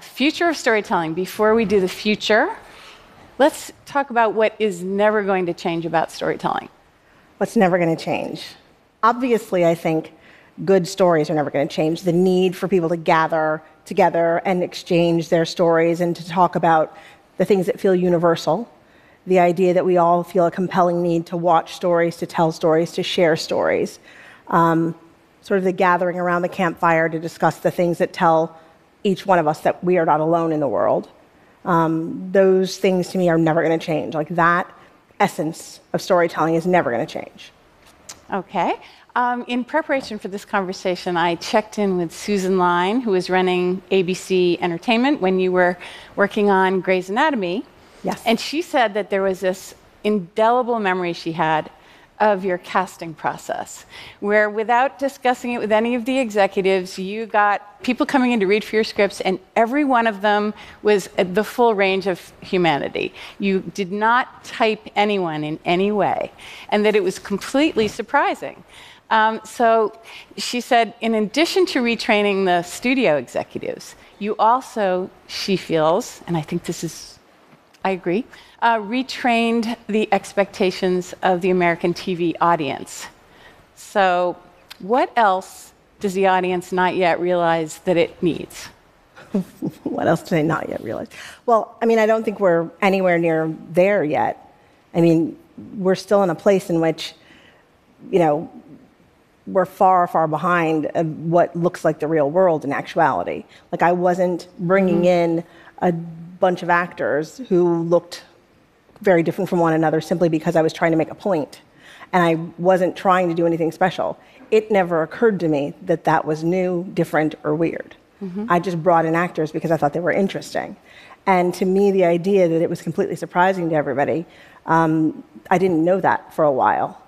Future of storytelling. Before we do the future, let's talk about what is never going to change about storytelling. What's never going to change? Obviously, I think good stories are never going to change. The need for people to gather together and exchange their stories and to talk about the things that feel universal. The idea that we all feel a compelling need to watch stories, to tell stories, to share stories. Um, sort of the gathering around the campfire to discuss the things that tell each one of us that we are not alone in the world. Um, those things to me are never going to change. Like that essence of storytelling is never going to change. Okay. Um, in preparation for this conversation, I checked in with Susan Lyne, who was running ABC Entertainment when you were working on Grey's Anatomy. Yes. And she said that there was this indelible memory she had of your casting process, where without discussing it with any of the executives, you got people coming in to read for your scripts, and every one of them was the full range of humanity. You did not type anyone in any way, and that it was completely surprising. Um, so she said, in addition to retraining the studio executives, you also, she feels, and I think this is, I agree, uh, retrained the expectations of the American TV audience. So, what else does the audience not yet realize that it needs? what else do they not yet realize? Well, I mean, I don't think we're anywhere near there yet. I mean, we're still in a place in which, you know, we're far, far behind what looks like the real world in actuality. Like, I wasn't bringing mm-hmm. in a bunch of actors who looked very different from one another simply because I was trying to make a point and I wasn't trying to do anything special. It never occurred to me that that was new, different, or weird. Mm-hmm. I just brought in actors because I thought they were interesting. And to me, the idea that it was completely surprising to everybody, um, I didn't know that for a while.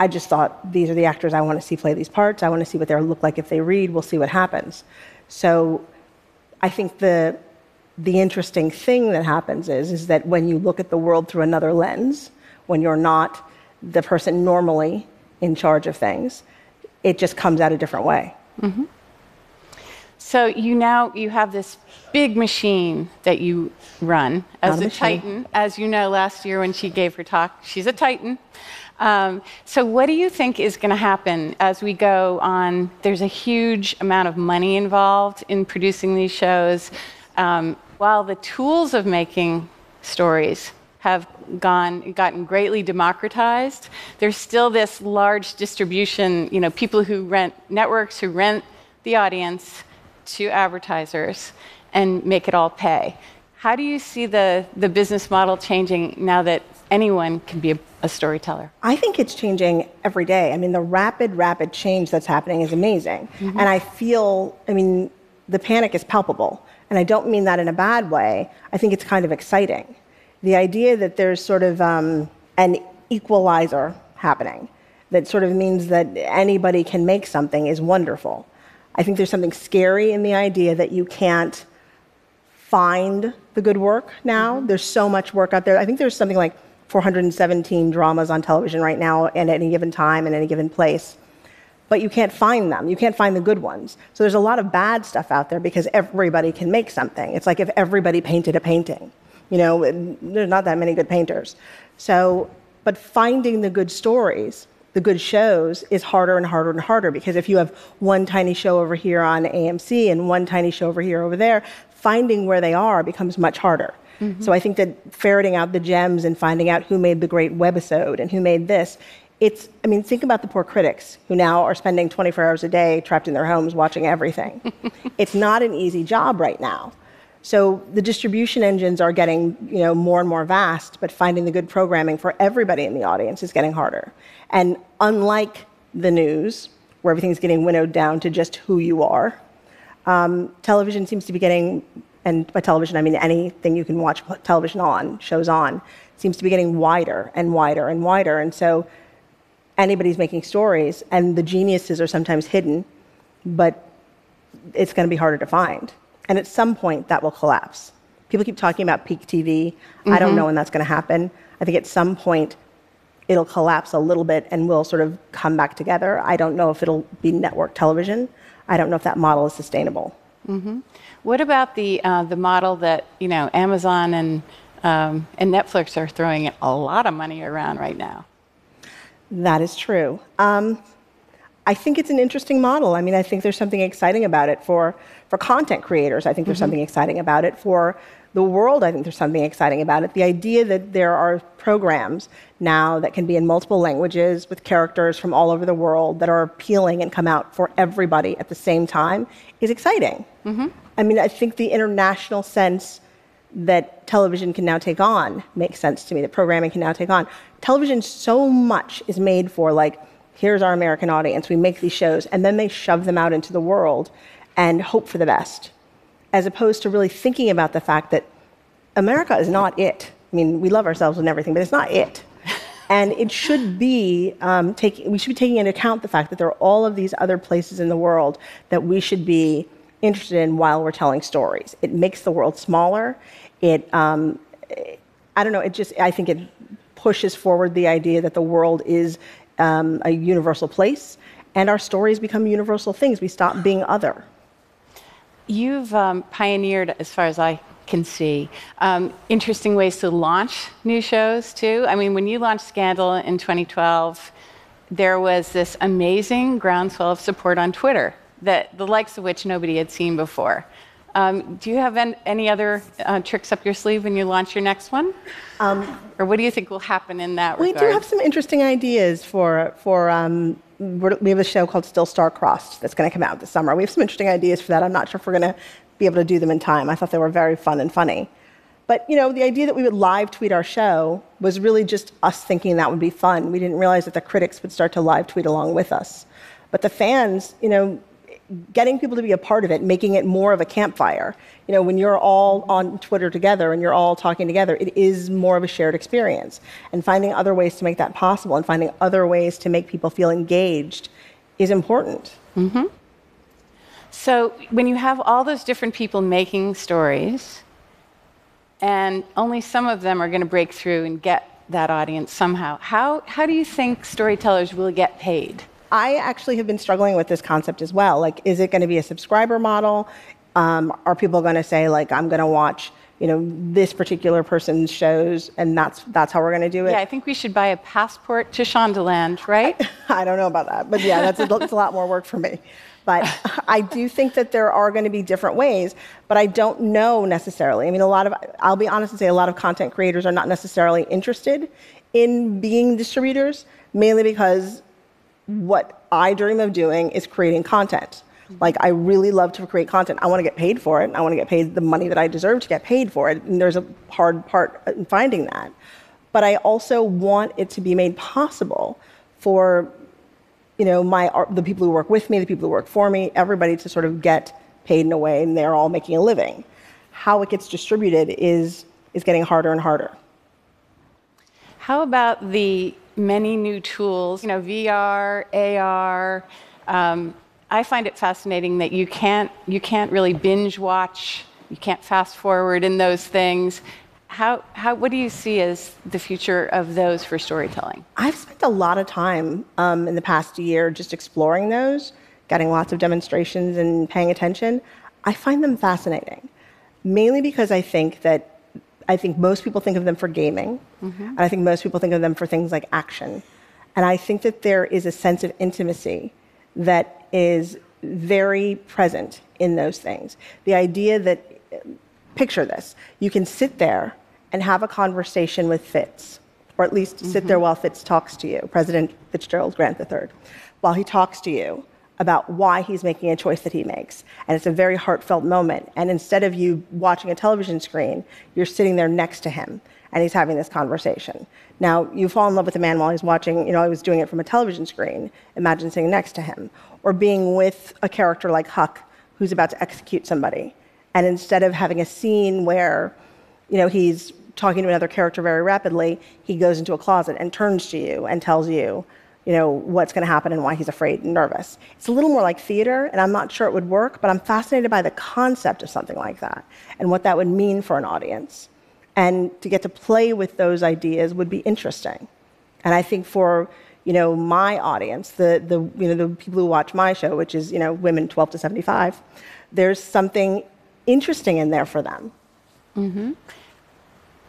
I just thought these are the actors I want to see play these parts. I want to see what they look like if they read. We'll see what happens. So I think the the interesting thing that happens is, is that when you look at the world through another lens, when you're not the person normally in charge of things, it just comes out a different way. Mm-hmm. So you now you have this big machine that you run as a, a titan. As you know, last year when she gave her talk, she's a titan. Um, so what do you think is going to happen as we go on? There's a huge amount of money involved in producing these shows. Um, while the tools of making stories have gone gotten greatly democratized, there's still this large distribution, you know, people who rent networks who rent the audience to advertisers and make it all pay. How do you see the, the business model changing now that anyone can be a, a, storyteller? I think it's changing every day. I mean, the rapid, rapid change that's happening is amazing. Mm-hmm. And I feel, I mean, the panic is palpable. And I don't mean that in a bad way. I think it's kind of exciting. The idea that there's sort of um, an equalizer happening that sort of means that anybody can make something is wonderful. I think there's something scary in the idea that you can't find the good work now. Mm-hmm. There's so much work out there. I think there's something like 417 dramas on television right now at any given time in any given place but you can't find them. You can't find the good ones. So there's a lot of bad stuff out there because everybody can make something. It's like if everybody painted a painting. You know, there's not that many good painters. So, but finding the good stories, the good shows, is harder and harder and harder because if you have one tiny show over here on AMC and one tiny show over here over there, finding where they are becomes much harder. Mm-hmm. So I think that ferreting out the gems and finding out who made the great webisode and who made this it's, I mean, think about the poor critics who now are spending 24 hours a day trapped in their homes watching everything. it's not an easy job right now. So the distribution engines are getting, you know, more and more vast, but finding the good programming for everybody in the audience is getting harder. And unlike the news, where everything's getting winnowed down to just who you are, um, television seems to be getting, and by television I mean anything you can watch television on, shows on, seems to be getting wider and wider and wider. And so anybody's making stories, and the geniuses are sometimes hidden, but it's going to be harder to find. And at some point, that will collapse. People keep talking about peak TV. Mm-hmm. I don't mm-hmm. know when that's going to happen. I think at some point, it'll collapse a little bit and we'll sort of come back together. I don't know if it'll be network television. I don't know if that model is sustainable. What about the uh, the model that you know Amazon and um, and Netflix are throwing a lot of money around right now? That is true. Um, I think it's an interesting model. I mean, I think there's something exciting about it for, for content creators. I think there's mm-hmm. something exciting about it for the world. I think there's something exciting about it. The idea that there are programs now that can be in multiple languages with characters from all over the world that are appealing and come out for everybody at the same time is exciting. Mm-hmm. I mean, I think the international sense that television can now take on makes sense to me, that programming can now take on. Television so much is made for, like, here's our American audience, we make these shows, and then they shove them out into the world and hope for the best, as opposed to really thinking about the fact that America is not it. I mean, we love ourselves and everything, but it's not it. And it should be um, taking, we should be taking into account the fact that there are all of these other places in the world that we should be interested in while we're telling stories. It makes the world smaller. It, um, I don't know, it just, I think it pushes forward the idea that the world is um, a universal place and our stories become universal things. We stop being other. You've um, pioneered, as far as I can see, um, interesting ways to launch new shows too. I mean, when you launched Scandal in 2012, there was this amazing groundswell of support on Twitter that the likes of which nobody had seen before. Um, do you have any other uh, tricks up your sleeve when you launch your next one? Um, or what do you think will happen in that we regard? We do have some interesting ideas for, for um, we have a show called Still Star Crossed that's going to come out this summer. We have some interesting ideas for that. I'm not sure if we're going to be able to do them in time. I thought they were very fun and funny. But you know, the idea that we would live tweet our show was really just us thinking that would be fun. We didn't realize that the critics would start to live tweet along with us. But the fans, you know, getting people to be a part of it, making it more of a campfire. You know, when you're all on Twitter together and you're all talking together, it is more of a shared experience. And finding other ways to make that possible and finding other ways to make people feel engaged is important. Mm-hmm. So when you have all those different people making stories, and only some of them are going to break through and get that audience somehow, how, how do you think storytellers will get paid? I actually have been struggling with this concept as well. Like, is it going to be a subscriber model? Um, are people going to say, like, I'm going to watch, you know, this particular person's shows, and that's that's how we're going to do it? Yeah, I think we should buy a passport to Shondaland, right? I, I don't know about that, but yeah, that's a, that's a lot more work for me. But I do think that there are going to be different ways, but I don't know necessarily. I mean, a lot of, I'll be honest and say, a lot of content creators are not necessarily interested in being distributors, mainly because what I dream of doing is creating content. Like, I really love to create content. I want to get paid for it. I want to get paid the money that I deserve to get paid for it. And there's a hard part in finding that. But I also want it to be made possible for, you know, my the people who work with me, the people who work for me, everybody to sort of get paid in a way, and they're all making a living. How it gets distributed is is getting harder and harder. How about the many new tools, you know, VR, AR. Um, I find it fascinating that you can't, you can't really binge watch, you can't fast forward in those things. How, how, what do you see as the future of those for storytelling? I've spent a lot of time um, in the past year just exploring those, getting lots of demonstrations and paying attention. I find them fascinating, mainly because I think that I think most people think of them for gaming, mm-hmm. and I think most people think of them for things like action. And I think that there is a sense of intimacy that is very present in those things. The idea that, picture this, you can sit there and have a conversation with Fitz, or at least mm-hmm. sit there while Fitz talks to you, President Fitzgerald Grant III, while he talks to you about why he's making a choice that he makes. And it's a very heartfelt moment. And instead of you watching a television screen, you're sitting there next to him and he's having this conversation. Now, you fall in love with a man while he's watching, you know, I was doing it from a television screen. Imagine sitting next to him. Or being with a character like Huck who's about to execute somebody. And instead of having a scene where, you know, he's talking to another character very rapidly, he goes into a closet and turns to you and tells you, you know, what's going to happen and why he's afraid and nervous. It's a little more like theater, and I'm not sure it would work, but I'm fascinated by the concept of something like that and what that would mean for an audience. And to get to play with those ideas would be interesting. And I think for you know, my audience, the, the, you know, the people who watch my show, which is, you know, women 12 to 75, there's something interesting in there for them. Mm-hmm.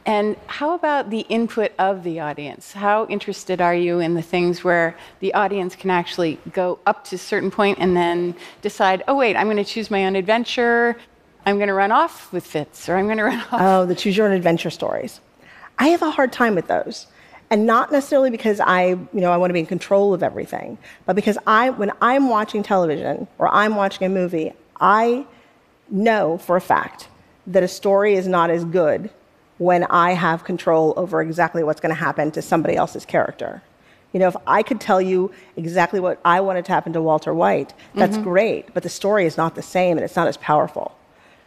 And how about the input of the audience? How interested are you in the things where the audience can actually go up to a certain point and then decide, oh, wait, I'm going to choose my own adventure, I'm going to run off with Fitz, or I'm going to run off? Oh, the choose your own adventure stories. I have a hard time with those. And not necessarily because I, you know, I want to be in control of everything, but because I, when I'm watching television or I'm watching a movie, I know for a fact that a story is not as good when I have control over exactly what's going to happen to somebody else's character. You know, if I could tell you exactly what I wanted to happen to Walter White, that's mm-hmm. great, but the story is not the same and it's not as powerful.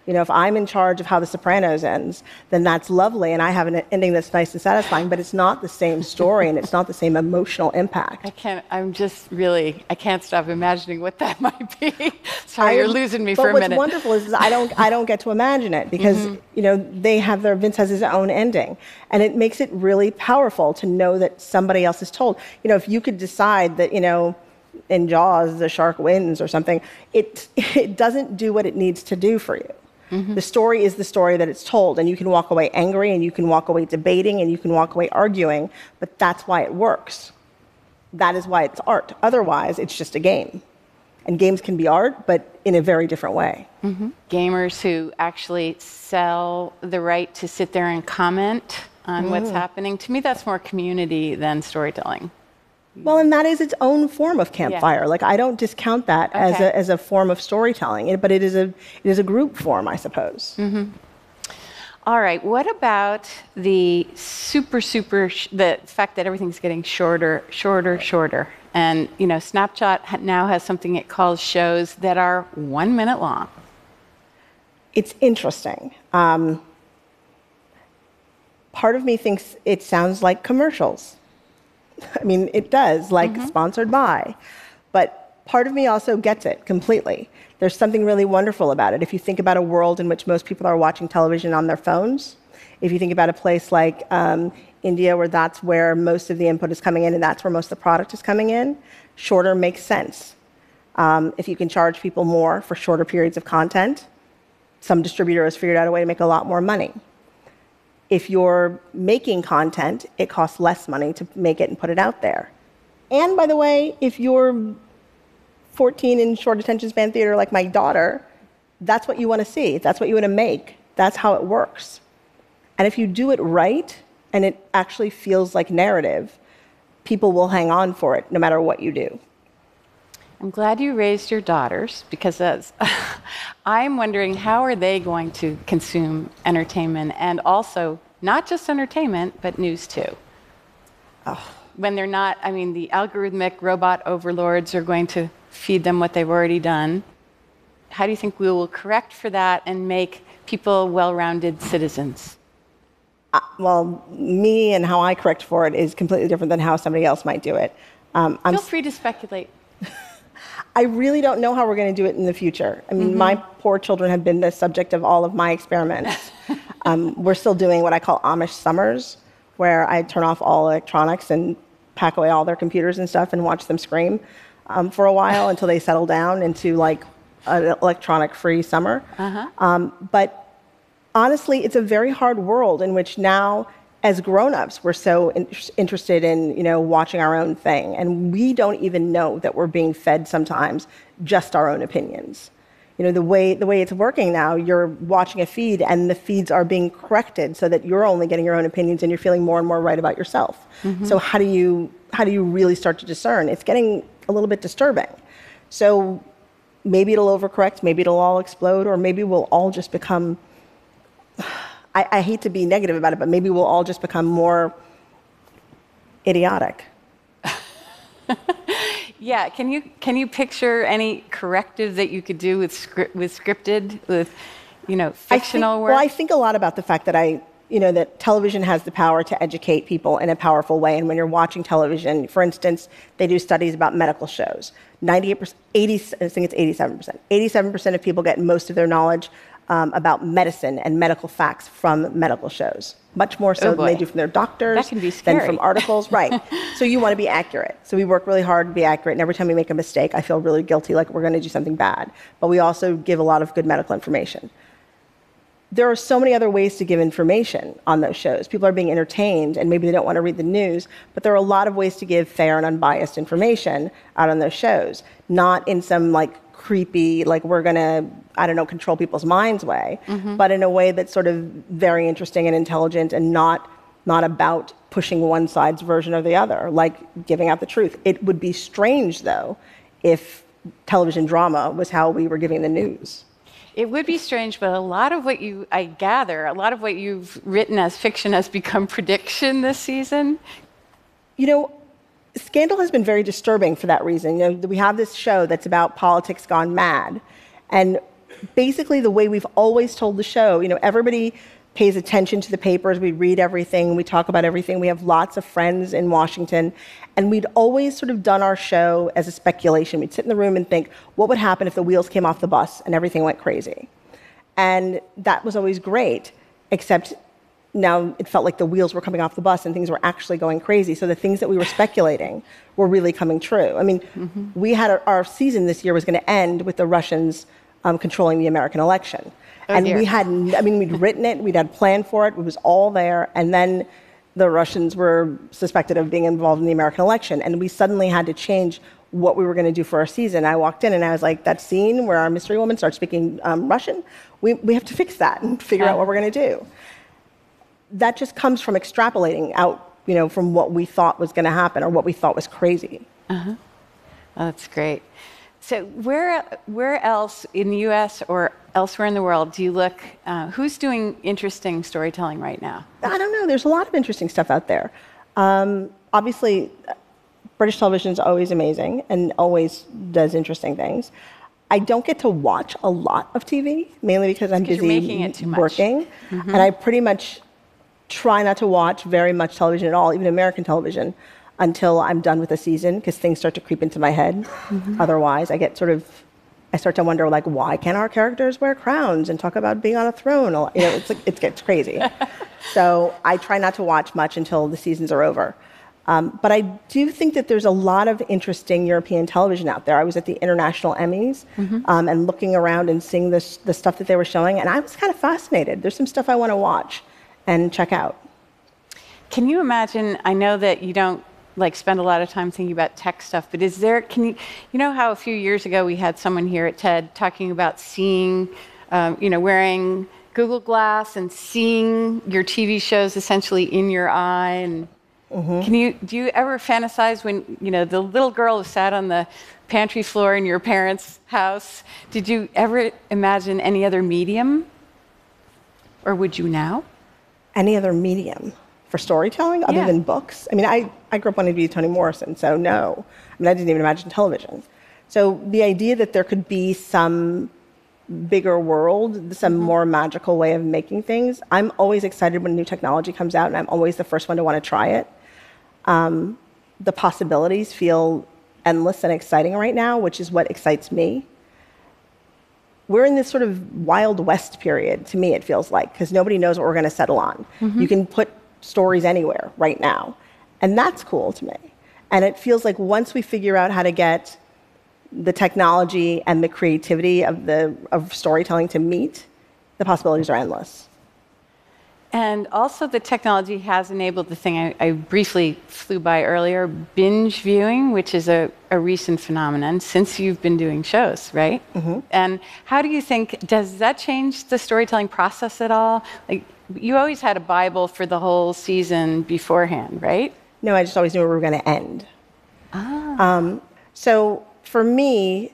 You know, if I'm in charge of how The Sopranos ends, then that's lovely, and I have an ending that's nice and satisfying. But it's not the same story, and it's not the same emotional impact. I can't. I'm just really. I can't stop imagining what that might be. Sorry, I, you're losing me for a minute. But what's wonderful is I don't. I don't get to imagine it because mm-hmm. you know they have their Vince has his own ending, and it makes it really powerful to know that somebody else is told. You know, if you could decide that you know in Jaws the shark wins or something, it it doesn't do what it needs to do for you. Mm-hmm. The story is the story that it's told, and you can walk away angry, and you can walk away debating, and you can walk away arguing, but that's why it works. That is why it's art. Otherwise, it's just a game. And games can be art, but in a very different way. Mm-hmm. Gamers who actually sell the right to sit there and comment on mm. what's happening, to me, that's more community than storytelling. Well, and that is its own form of campfire. Yeah. Like I don't discount that okay. as a as a form of storytelling, but it is a it is a group form, I suppose. Mm-hmm. All right. What about the super super sh- the fact that everything's getting shorter, shorter, shorter, and you know Snapchat now has something it calls shows that are one minute long. It's interesting. Um, part of me thinks it sounds like commercials I mean, it does, like mm-hmm. sponsored by. But part of me also gets it completely. There's something really wonderful about it. If you think about a world in which most people are watching television on their phones, if you think about a place like um, India, where that's where most of the input is coming in and that's where most of the product is coming in, shorter makes sense. Um, if you can charge people more for shorter periods of content, some distributor has figured out a way to make a lot more money. If you're making content, it costs less money to make it and put it out there. And by the way, if you're 14 in short attention span theater like my daughter, that's what you want to see. That's what you want to make. That's how it works. And if you do it right and it actually feels like narrative, people will hang on for it no matter what you do. I'm glad you raised your daughters because that's, I'm wondering how are they going to consume entertainment and also not just entertainment, but news too. Oh. When they're not, I mean, the algorithmic robot overlords are going to feed them what they've already done. How do you think we will correct for that and make people well rounded citizens? Uh, well, me and how I correct for it is completely different than how somebody else might do it. Um, Feel free to speculate. I really don't know how we're going to do it in the future. I mean, mm-hmm. my poor children have been the subject of all of my experiments. um, we're still doing what I call Amish summers, where I turn off all electronics and pack away all their computers and stuff and watch them scream um, for a while until they settle down into like an electronic free summer. Uh-huh. Um, but honestly, it's a very hard world in which now as grown-ups we're so in- interested in you know watching our own thing. And we don't even know that we're being fed sometimes just our own opinions. You know the way the way it's working now you're watching a feed and the feeds are being corrected so that you're only getting your own opinions and you're feeling more and more right about yourself. Mm-hmm. so how do you how do you really start to discern? It's getting a little bit disturbing. So maybe it'll overcorrect maybe it'll all explode or maybe we'll all just become I, I hate to be negative about it, but maybe we'll all just become more idiotic. yeah, can you can you picture any corrective that you could do with script, with scripted with you know fictional think, work? Well, I think a lot about the fact that I you know that television has the power to educate people in a powerful way and when you're watching television for instance they do studies about medical shows 98% 80 i think it's 87% 87% of people get most of their knowledge um, about medicine and medical facts from medical shows. Much more so Oh, than they do from their doctors, That can be than from articles. Right. so you want to be accurate. So we work really hard to be accurate. And every time we make a mistake, I feel really guilty, like we're going to do something bad. But we also give a lot of good medical information there are so many other ways to give information on those shows. People are being entertained and maybe they don't want to read the news, but there are a lot of ways to give fair and unbiased information out on those shows, not in some like creepy, like we're going to, I don't know, control people's minds way, mm-hmm. but in a way that's sort of very interesting and intelligent and not, not about pushing one side's version or the other, like giving out the truth. It would be strange, though, if television drama was how we were giving the news. It would be strange, but a lot of what you, I gather, a lot of what you've written as fiction has become prediction this season. You know, Scandal has been very disturbing for that reason. You know, we have this show that's about politics gone mad. And basically, the way we've always told the show, you know, everybody pays attention to the papers, we read everything, we talk about everything, we have lots of friends in Washington. And we'd always sort of done our show as a speculation. We'd sit in the room and think, what would happen if the wheels came off the bus and everything went crazy? And that was always great, except now it felt like the wheels were coming off the bus and things were actually going crazy. So the things that we were speculating were really coming true. I mean, we had our, our season this year was going to end with the Russians um, controlling the American election. Oh, and dear. we had, I mean, we'd written it, we'd had planned for it, it was all there. And then the Russians were suspected of being involved in the American election. And we suddenly had to change what we were going to do for our season. I walked in and I was like, that scene where our mystery woman starts speaking um, Russian, we, we have to fix that and figure out what we're going to do. That just comes from extrapolating out, you know, from what we thought was going to happen or what we thought was crazy. Uh Oh, that's great. So, where, where else in the US or elsewhere in the world do you look? Uh, who's doing interesting storytelling right now? I don't know. There's a lot of interesting stuff out there. Um, obviously, British television is always amazing and always does interesting things. I don't get to watch a lot of TV, mainly because I'm busy making it too much. working, and I pretty much try not to watch very much television at all, even American television, until I'm done with the season because things start to creep into my head. Otherwise, I get sort of, I start to wonder like, why can't our characters wear crowns and talk about being on a throne? You know, it's like, it gets crazy. so I try not to watch much until the seasons are over. Um, but I do think that there's a lot of interesting European television out there. I was at the International Emmys um, and looking around and seeing this, the stuff that they were showing, and I was kind of fascinated. There's some stuff I want to watch and check out. Can you imagine? I know that you don't like spend a lot of time thinking about tech stuff, but is there? Can you? You know how a few years ago we had someone here at TED talking about seeing, um, you know, wearing Google Glass and seeing your TV shows essentially in your eye. And can you? Do you ever fantasize when you know the little girl who sat on the pantry floor in your parents' house? Did you ever imagine any other medium, or would you now? Any other medium for storytelling other Yeah. than books? I mean, I, I grew up wanting to be Toni Morrison, so no. I mean, I didn't even imagine television. So the idea that there could be some bigger world, some more magical way of making things, I'm always excited when new technology comes out, and I'm always the first one to want to try it. Um, the possibilities feel endless and exciting right now, which is what excites me. We're in this sort of Wild West period, to me, it feels like, because nobody knows what we're going to settle on. Mm-hmm. You can put stories anywhere right now, and that's cool to me. And it feels like once we figure out how to get the technology and the creativity of, the, of storytelling to meet, the possibilities are endless. And also, the technology has enabled the thing I, I briefly flew by earlier binge viewing, which is a, a recent phenomenon since you've been doing shows, right? And how do you think, does that change the storytelling process at all? Like, you always had a Bible for the whole season beforehand, right? No, I just always knew where we were going to end. Um, so for me,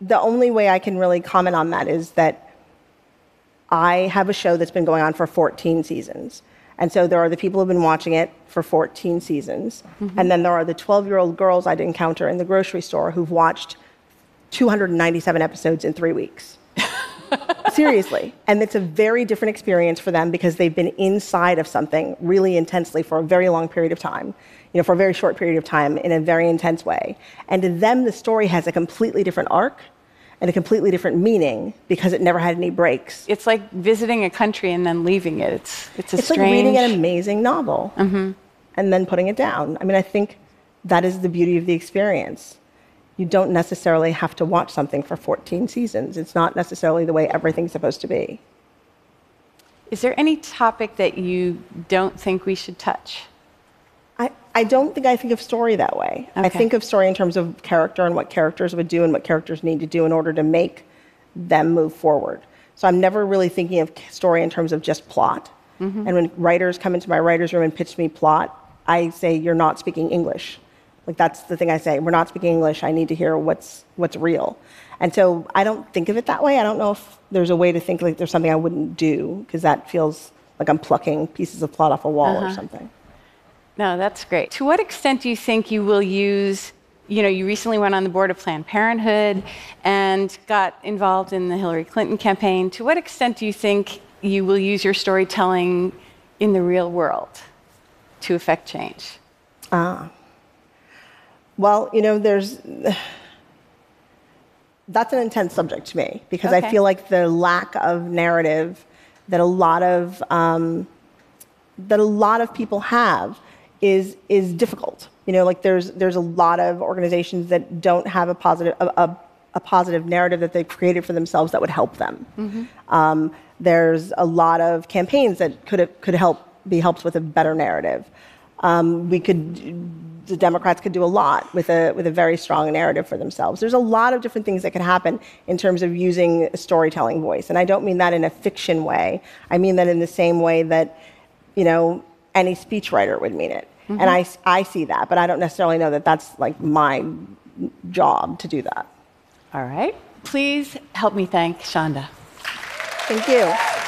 the only way I can really comment on that is that I have a show that's been going on for 14 seasons. And so there are the people who've been watching it for 14 seasons. Mm-hmm. And then there are the 12 year old girls I'd encounter in the grocery store who've watched 297 episodes in three weeks. Seriously. And it's a very different experience for them because they've been inside of something really intensely for a very long period of time, you know, for a very short period of time in a very intense way. And to them, the story has a completely different arc. And a completely different meaning because it never had any breaks. It's like visiting a country and then leaving it. It's it's a It's strange. like reading an amazing novel mm-hmm. and then putting it down. I mean, I think that is the beauty of the experience. You don't necessarily have to watch something for 14 seasons. It's not necessarily the way everything's supposed to be. Is there any topic that you don't think we should touch? I, don't think I think of story that way. I think of story in terms of character and what characters would do and what characters need to do in order to make them move forward. So I'm never really thinking of story in terms of just plot. Mm-hmm. And when writers come into my writer's room and pitch me plot, I say, You're not speaking English. Like that's the thing I say. We're not speaking English. I need to hear what's what's real. And so I don't think of it that way. I don't know if there's a way to think like there's something I wouldn't do, because that feels like I'm plucking pieces of plot off a wall or uh-huh. something. No, that's great. To what extent do you think you will use? You know, you recently went on the board of Planned Parenthood and got involved in the Hillary Clinton campaign. To what extent do you think you will use your storytelling in the real world to affect change? Well, you know, there's that's an intense subject to me because I feel like the lack of narrative that a lot of um, that a lot of people have is is difficult. You know, like there's there's a lot of organizations that don't have a positive a, a, a positive narrative that they've created for themselves that would help them. Um, there's a lot of campaigns that could could help be helped with a better narrative. Um, we could the Democrats could do a lot with a with a very strong narrative for themselves. There's a lot of different things that could happen in terms of using a storytelling voice, and I don't mean that in a fiction way. I mean that in the same way that you know any speechwriter would mean it, and mm-hmm. I I see that, but I don't necessarily know that that's like my job to do that. All right. Please help me thank Shonda. Thank you.